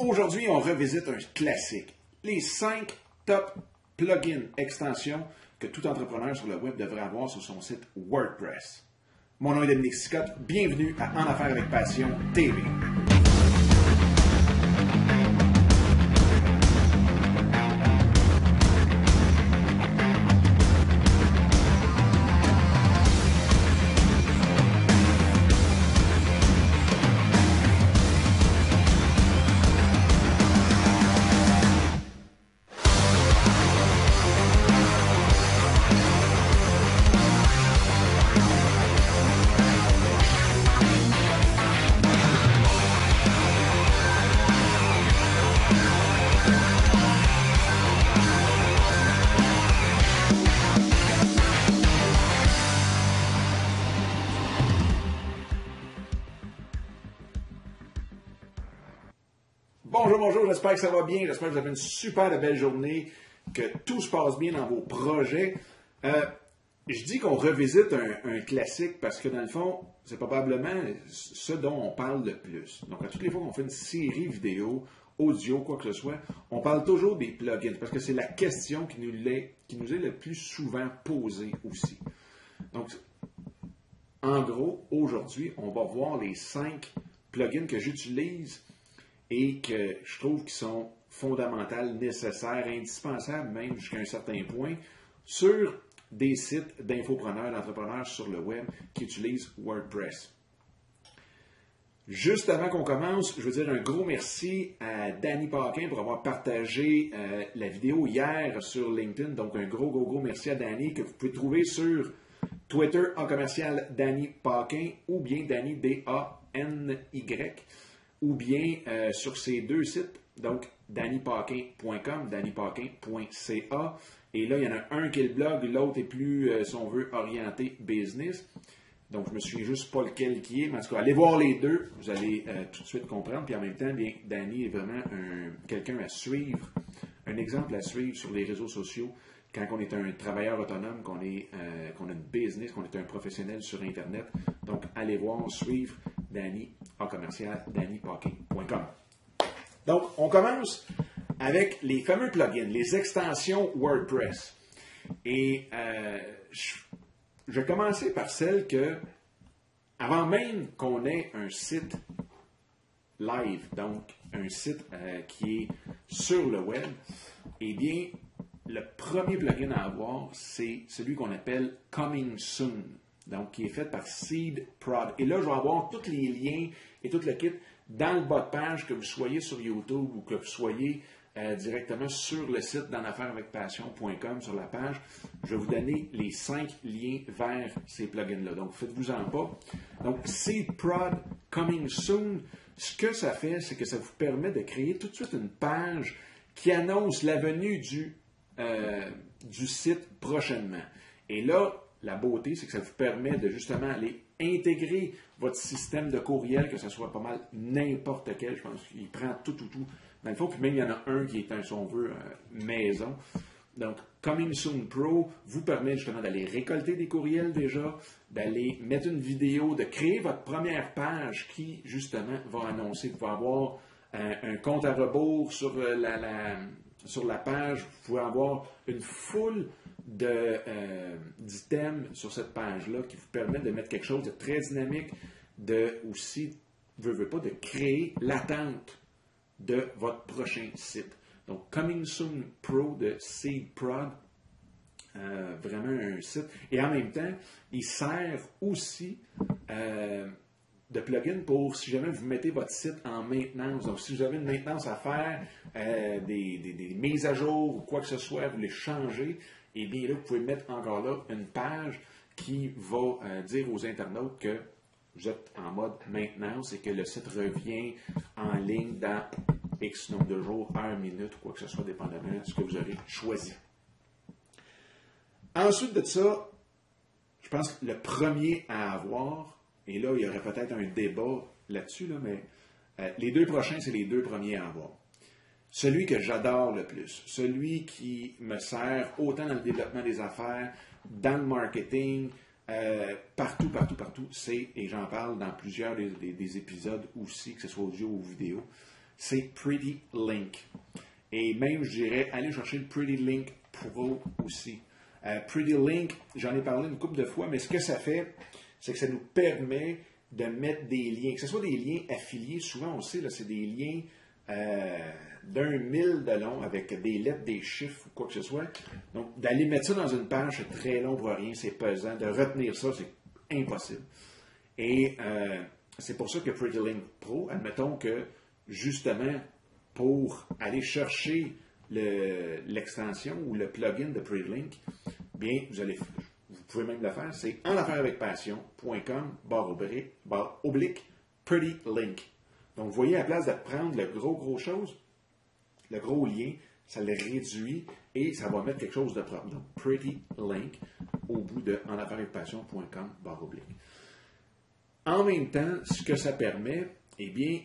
Aujourd'hui, on revisite un classique. Les 5 top plugins extensions que tout entrepreneur sur le web devrait avoir sur son site WordPress. Mon nom est Dominique Scott. Bienvenue à En Affaires avec Passion TV. Bonjour, bonjour, j'espère que ça va bien, j'espère que vous avez une super belle journée, que tout se passe bien dans vos projets. Euh, je dis qu'on revisite un, classique parce que dans le fond, c'est probablement ce dont on parle le plus. Donc, à toutes les fois qu'on fait une série vidéo, audio, quoi que ce soit, on parle toujours des plugins parce que c'est la question qui nous, est, qui nous est le plus souvent posée aussi. Donc, en gros, aujourd'hui, on va voir les cinq plugins que j'utilise et que je trouve qu'ils sont fondamentales, nécessaires, indispensables même jusqu'à un certain point sur des sites d'infopreneurs, d'entrepreneurs sur le web qui utilisent WordPress. Juste avant qu'on commence, je veux dire un gros merci à Danny Paquin pour avoir partagé euh, la vidéo hier sur LinkedIn. Donc, un gros, gros, gros merci à Danny que vous pouvez trouver sur Twitter en commercial Danny Paquin ou bien Danny D-A-N-Y ou bien euh, sur ces deux sites, donc dannypaquin.com, dannypaquin.ca. Et là, il y en a un qui est le blog, l'autre est plus, euh, si on veut, orienté business. Donc, je me souviens juste pas lequel qui est, mais en tout cas, allez voir les deux, vous allez euh, tout de suite comprendre. Puis en même temps, bien, Danny est vraiment quelqu'un à suivre, un exemple à suivre sur les réseaux sociaux quand on est un travailleur autonome, qu'on est qu'on a une business, qu'on est un professionnel sur Internet. Donc, allez voir, suivre Danny en commercial, dannyparking.com. Donc, on commence avec les fameux plugins, les extensions WordPress. Et euh, je, vais commencer par celle que, avant même qu'on ait un site live, donc un site euh, qui est sur le web, eh bien, le premier plugin à avoir, c'est celui qu'on appelle Coming Soon donc qui est fait par Seed Prod. Et là, je vais avoir tous les liens et tout le kit dans le bas de page, que vous soyez sur YouTube ou que vous soyez euh, directement sur le site passion.com sur la page. Je vais vous donner les cinq liens vers ces plugins-là. Donc, faites-vous-en pas. Donc, Seed Prod Coming Soon, ce que ça fait, c'est que ça vous permet de créer tout de suite une page qui annonce la venue du, euh, du site prochainement. Et là, la beauté, c'est que ça vous permet de justement aller intégrer votre système de courriel, que ce soit pas mal n'importe quel. Je pense qu'il prend tout, tout, tout. Dans le fond, puis même il y en a un qui est un, si on veut, euh, maison. Donc, Coming Soon Pro vous permet justement d'aller récolter des courriels déjà, d'aller mettre une vidéo, de créer votre première page qui, justement, va annoncer. Vous pouvez avoir euh, un, compte à rebours sur euh, la, sur la page. Vous pouvez avoir une foule euh, d'items sur cette page-là qui vous permettent de mettre quelque chose de très dynamique, de aussi, pas, de créer l'attente de votre prochain site. Donc, Coming Soon Pro de Seed Prod, euh, vraiment un site. Et en même temps, il sert aussi euh, de plugin pour si jamais vous mettez votre site en maintenance. Donc, si vous avez une maintenance à faire, des, des, mises à jour ou quoi que ce soit, vous les changez, et bien là, vous pouvez mettre encore là une page qui va euh, dire aux internautes que vous êtes en mode maintenance et que le site revient en ligne dans X nombre de jours, heure, minute, quoi que ce soit, dépendamment de ce que vous aurez choisi. Ensuite de ça, je pense que le premier à avoir, et là, il y aurait peut-être un débat là-dessus, là, mais euh, les deux prochains, c'est les deux premiers à avoir celui que j'adore le plus, celui qui me sert autant dans le développement des affaires, dans le marketing, euh, partout, partout, partout, c'est, et j'en parle dans plusieurs des, épisodes aussi, que ce soit audio ou vidéo, c'est Pretty Link. Et même, je dirais, allez chercher le Pretty Link Pro aussi. Euh, Pretty Link, j'en ai parlé une couple de fois, mais ce que ça fait, c'est que ça nous permet de mettre des liens, que ce soit des liens affiliés, souvent on sait, c'est des liens euh, d'un mille de long avec des lettres, des chiffres ou quoi que ce soit. Donc, d'aller mettre ça dans une page, c'est très long pour rien, c'est pesant. De retenir ça, c'est impossible. Et euh, c'est pour ça que Pretty Link Pro, admettons que justement, pour aller chercher l'extension ou le plugin de Pretty Link, bien, vous allez, vous pouvez même le faire, c'est en avec passion.com barre oblique Pretty Link. Donc, vous voyez, à la place de prendre le gros, gros chose, le gros lien, ça le réduit et ça va mettre quelque chose de propre. Donc, Pretty Link au bout de passion.com barre oblique. En même temps, ce que ça permet, eh bien,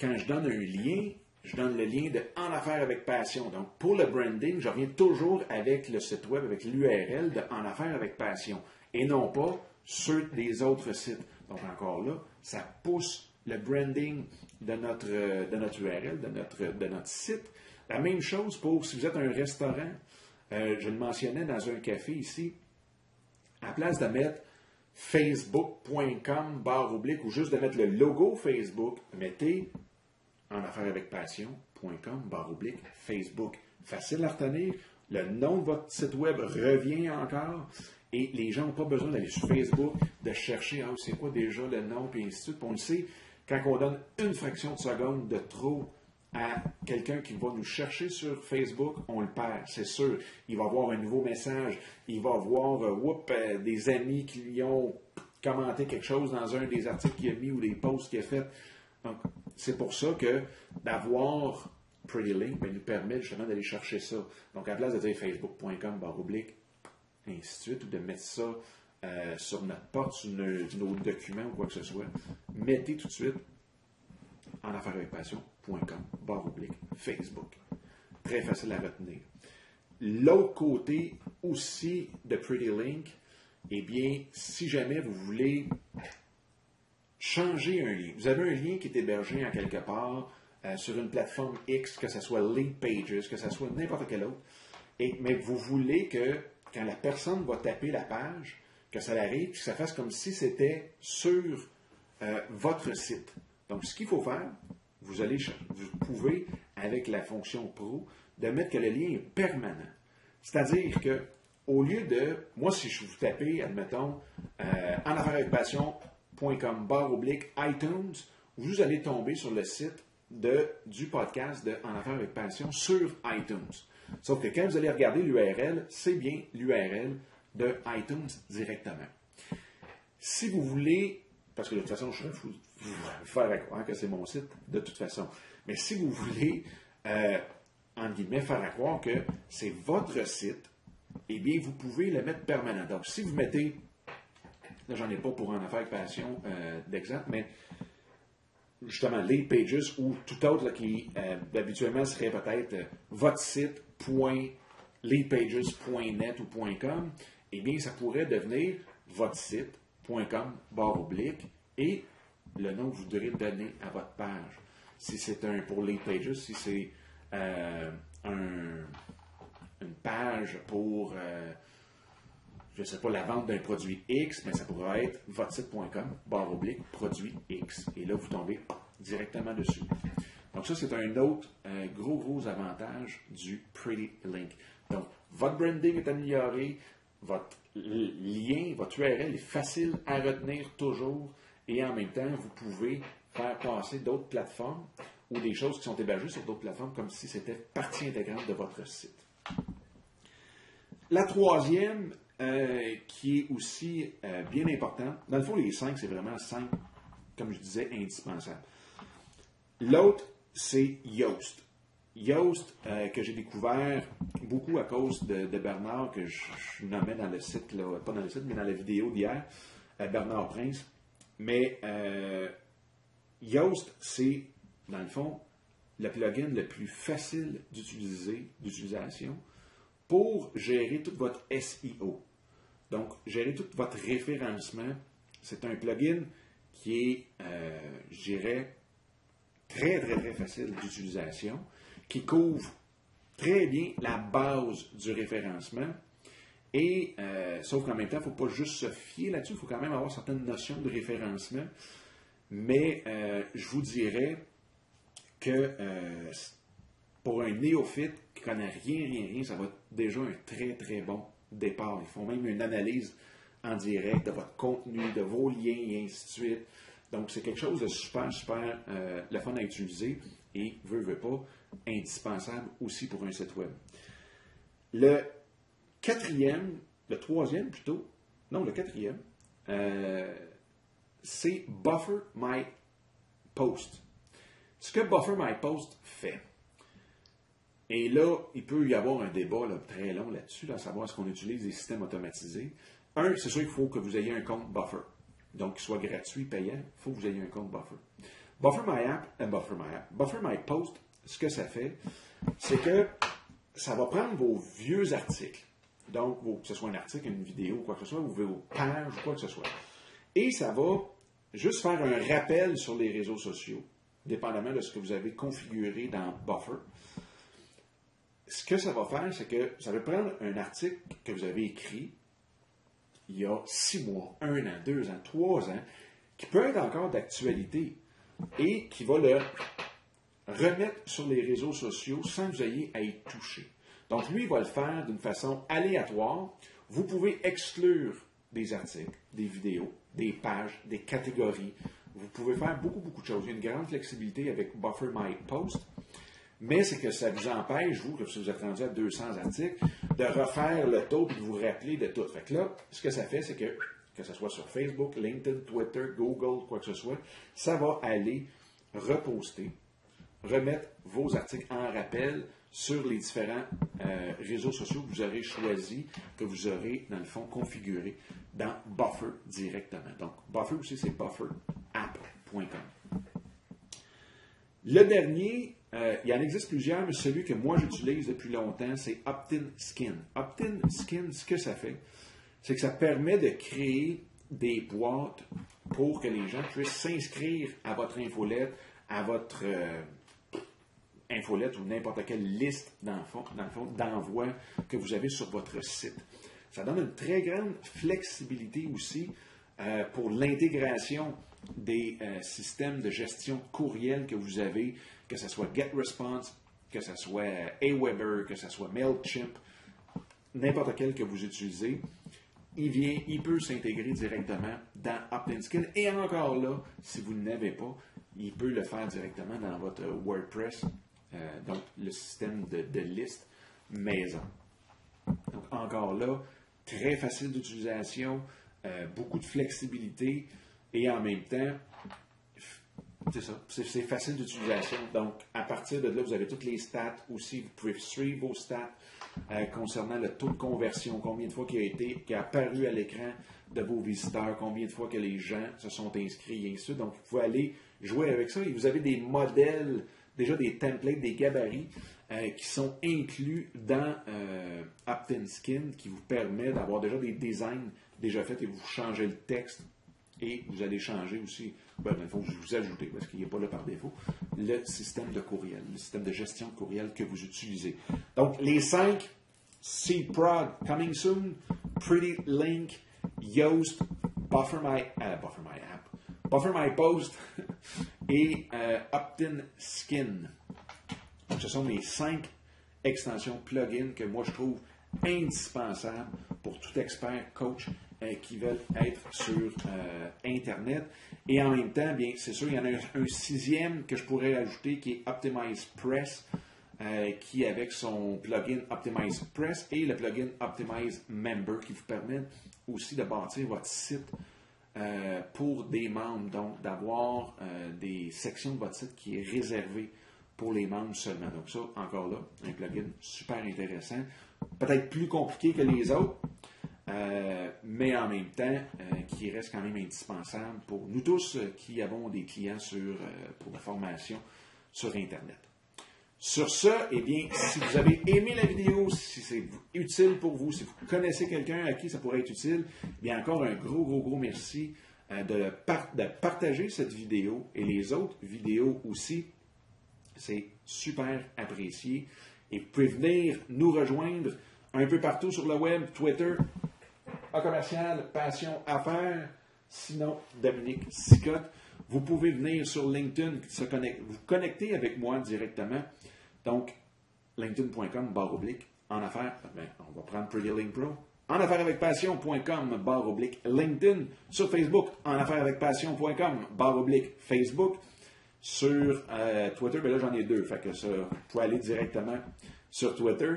quand je donne un lien, je donne le lien de En affaires avec passion. Donc, pour le branding, je reviens toujours avec le site web, avec l'URL de En affaires avec passion et non pas ceux des autres sites. Donc, encore là, ça pousse le branding de notre, de notre URL, de notre, de notre site. La même chose pour si vous êtes un restaurant. Euh, je le mentionnais dans un café ici. À place de mettre facebook.com barre oblique ou juste de mettre le logo Facebook, mettez en affaires avec passion.com barre oblique Facebook. Facile à retenir. Le nom de votre site web revient encore. Et les gens n'ont pas besoin d'aller sur Facebook, de chercher, ah, c'est quoi déjà le nom, puis ainsi de suite. on le sait, quand on donne une fraction de seconde de trop à quelqu'un qui va nous chercher sur Facebook, on le perd, c'est sûr. Il va avoir un nouveau message, il va avoir euh, euh, des amis qui lui ont commenté quelque chose dans un des articles qu'il a mis ou des posts qu'il a fait. Donc, c'est pour ça que d'avoir Pretty Link ben, nous permet justement d'aller chercher ça. Donc, à la place de dire facebook.com barre ainsi de suite, ou de mettre ça euh, sur notre porte, sur nos, documents ou quoi que ce soit, mettez tout de suite en passion.com, barre oblique, Facebook. Très facile à retenir. L'autre côté aussi de Pretty Link, eh bien, si jamais vous voulez changer un lien, vous avez un lien qui est hébergé en quelque part euh, sur une plateforme X, que ce soit Link Pages, que ce soit n'importe quel autre, mais vous voulez que quand la personne va taper la page, que ça arrive, que ça fasse comme si c'était sur euh, votre site. Donc, ce qu'il faut faire, vous allez, vous pouvez, avec la fonction Pro, de mettre que le lien est permanent. C'est-à-dire que, au lieu de, moi, si je vous tapez, admettons, euh, en affaires barre oblique iTunes, vous allez tomber sur le site de, du podcast de En affaires avec passion sur iTunes. Sauf que quand vous allez regarder l'URL, c'est bien l'URL de iTunes directement. Si vous voulez, parce que de toute façon, je vous, faire croire que c'est mon site, de toute façon, mais si vous voulez, euh, en guillemets, faire croire que c'est votre site, eh bien, vous pouvez le mettre permanent. Donc, si vous mettez, là, j'en ai pas pour en affaire passion euh, d'exemple, mais justement, les pages ou tout autre qui euh, habituellement serait peut-être votre site, point, lespages.net ou .com, eh bien, ça pourrait devenir votre site.com barre oblique et le nom que vous devrez donner à votre page. Si c'est un pour les pages, si c'est euh, une page pour, euh, je ne sais pas, la vente d'un produit X, mais ça pourrait être votre site.com barre oblique produit X. Et là, vous tombez directement dessus. Donc ça, c'est un autre euh, gros, gros avantage du Pretty Link. Donc, votre branding est amélioré, votre lien, votre URL est facile à retenir toujours et en même temps, vous pouvez faire passer d'autres plateformes ou des choses qui sont hébergées sur d'autres plateformes comme si c'était partie intégrante de votre site. La troisième, euh, qui est aussi euh, bien importante, dans le fond, les cinq, c'est vraiment cinq, comme je disais, indispensables. L'autre, c'est Yoast. Yoast, euh, que j'ai découvert beaucoup à cause de, Bernard, que je, nommais dans le site, pas dans le site, mais dans la vidéo d'hier, euh, Bernard Prince. Mais euh, Yoast, c'est, dans le fond, le plugin le plus facile d'utiliser, d'utilisation, pour gérer tout votre SEO. Donc, gérer tout votre référencement. C'est un plugin qui est, je dirais, très, très, très facile d'utilisation, qui couvre très bien la base du référencement. Et, euh, sauf qu'en même temps, il ne faut pas juste se fier là-dessus, il faut quand même avoir certaines notions de référencement. Mais euh, je vous dirais que euh, pour un néophyte qui ne connaît rien, rien, rien, ça va être déjà un très, très bon départ. Ils font même une analyse en direct de votre contenu, de vos liens et ainsi de suite. Donc, c'est quelque chose de super, super euh, le fun à utiliser et, veut, veut pas, indispensable aussi pour un site web. Le quatrième, le troisième plutôt, non, le quatrième, euh, c'est Buffer My Post. Ce que Buffer My Post fait, et là, il peut y avoir un débat très long là-dessus, à savoir est-ce qu'on utilise des systèmes automatisés. Un, c'est sûr qu'il faut que vous ayez un compte Buffer. Donc, qu'il soit gratuit, payant, il faut que vous ayez un compte Buffer. Buffer My App, euh, Buffer My App, Buffer My Post, ce que ça fait, c'est que ça va prendre vos vieux articles. Donc, que ce soit un article, une vidéo, quoi que ce soit, ou vos pages, quoi que ce soit. Et ça va juste faire un rappel sur les réseaux sociaux, dépendamment de ce que vous avez configuré dans Buffer. Ce que ça va faire, c'est que ça va prendre un article que vous avez écrit il y a six mois, un an, deux ans, trois ans, qui peut être encore d'actualité et qui va le remettre sur les réseaux sociaux sans que vous ayez à y toucher. Donc, lui, il va le faire d'une façon aléatoire. Vous pouvez exclure des articles, des vidéos, des pages, des catégories. Vous pouvez faire beaucoup, beaucoup de choses. Il y a une grande flexibilité avec Buffer My Post mais c'est que ça vous empêche, vous, si vous êtes rendu à 200 articles, de refaire le taux et de vous rappeler de tout. Fait que là, ce que ça fait, c'est que, que ce soit sur Facebook, LinkedIn, Twitter, Google, quoi que ce soit, ça va aller reposter, remettre vos articles en rappel sur les différents euh, réseaux sociaux que vous aurez choisis, que vous aurez, dans le fond, configurés dans Buffer directement. Donc, Buffer aussi, c'est bufferapp.com. Le dernier, euh, il en existe plusieurs, mais celui que moi j'utilise depuis longtemps, c'est Optin Skin. Optin Skin, ce que ça fait, c'est que ça permet de créer des boîtes pour que les gens puissent s'inscrire à votre infolette, à votre euh, infolette ou n'importe quelle liste d'envoi que vous avez sur votre site. Ça donne une très grande flexibilité aussi euh, pour l'intégration des systèmes de gestion courriel que vous avez que ce soit GetResponse, que ce soit Aweber, que ce soit MailChimp, n'importe quel que vous utilisez, il vient, il peut s'intégrer directement dans OptinSkin. Et encore là, si vous ne l'avez pas, il peut le faire directement dans votre WordPress, euh, donc le système de, de liste maison. Donc encore là, très facile d'utilisation, euh, beaucoup de flexibilité et en même temps, c'est ça. C'est facile d'utilisation. Donc, à partir de là, vous avez toutes les stats aussi. Vous pouvez suivre vos stats euh, concernant le taux de conversion, combien de fois qui a été, qui a apparu à l'écran de vos visiteurs, combien de fois que les gens se sont inscrits et ainsi de suite. Donc, vous pouvez aller jouer avec ça. Et vous avez des modèles, déjà des templates, des gabarits euh, qui sont inclus dans euh, Skin qui vous permet d'avoir déjà des designs déjà faits et vous changez le texte et vous allez changer aussi, ben, il faut vous ajoutez, parce qu'il n'est pas là par défaut, le système de courriel, le système de gestion de courriel que vous utilisez. Donc, les cinq, CPROD, Coming Soon, Pretty Link, Yoast, Buffer My, Buffer My App, Buffer My Post et euh, Optin Skin. Ce sont les cinq extensions plugins que moi je trouve indispensables pour tout expert, coach euh, qui veulent être sur euh, Internet. Et en même temps, bien, c'est sûr, il y en a un, sixième que je pourrais ajouter qui est Optimize Press, euh, qui avec son plugin Optimize Press et le plugin Optimize Member qui vous permet aussi de bâtir votre site pour des membres, donc d'avoir des sections de votre site qui est réservée pour les membres seulement. Donc ça, encore là, un plugin super intéressant, peut-être plus compliqué que les autres, euh, mais en même temps, euh, qui reste quand même indispensable pour nous tous euh, qui avons des clients sur, pour la formation sur Internet. Sur ce, eh bien, si vous avez aimé la vidéo, si c'est utile pour vous, si vous connaissez quelqu'un à qui ça pourrait être utile, eh bien encore un gros, gros, gros merci de, de partager cette vidéo et les autres vidéos aussi C'est super apprécié. Et vous pouvez venir nous rejoindre un peu partout sur le web, Twitter, commercial, Passion Affaires, sinon Dominique Sicotte. Vous pouvez venir sur LinkedIn, se connecter, vous connecter avec moi directement. Donc, linkedin.com, barre oblique, en affaires, ben, on va prendre Pretty Link Pro. En affaires avec passion.com, barre oblique, LinkedIn. Sur Facebook, en affaires avec passion.com, barre oblique, Facebook. Sur euh, Twitter, ben là j'en ai deux, fait que ça, vous pouvez aller directement sur Twitter.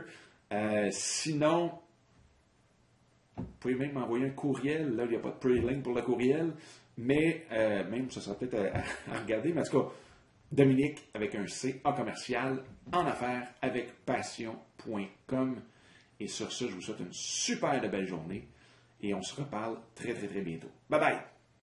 Euh, sinon, vous pouvez même m'envoyer un courriel. Là, il n'y a pas de pre-link pour le courriel. Mais euh, même, ça sera peut-être à, regarder. Mais en tout cas, Dominique avec un C en commercial en affaires avec passion.com. Et sur ce, je vous souhaite une super belle journée. Et on se reparle très, très, très bientôt. Bye bye!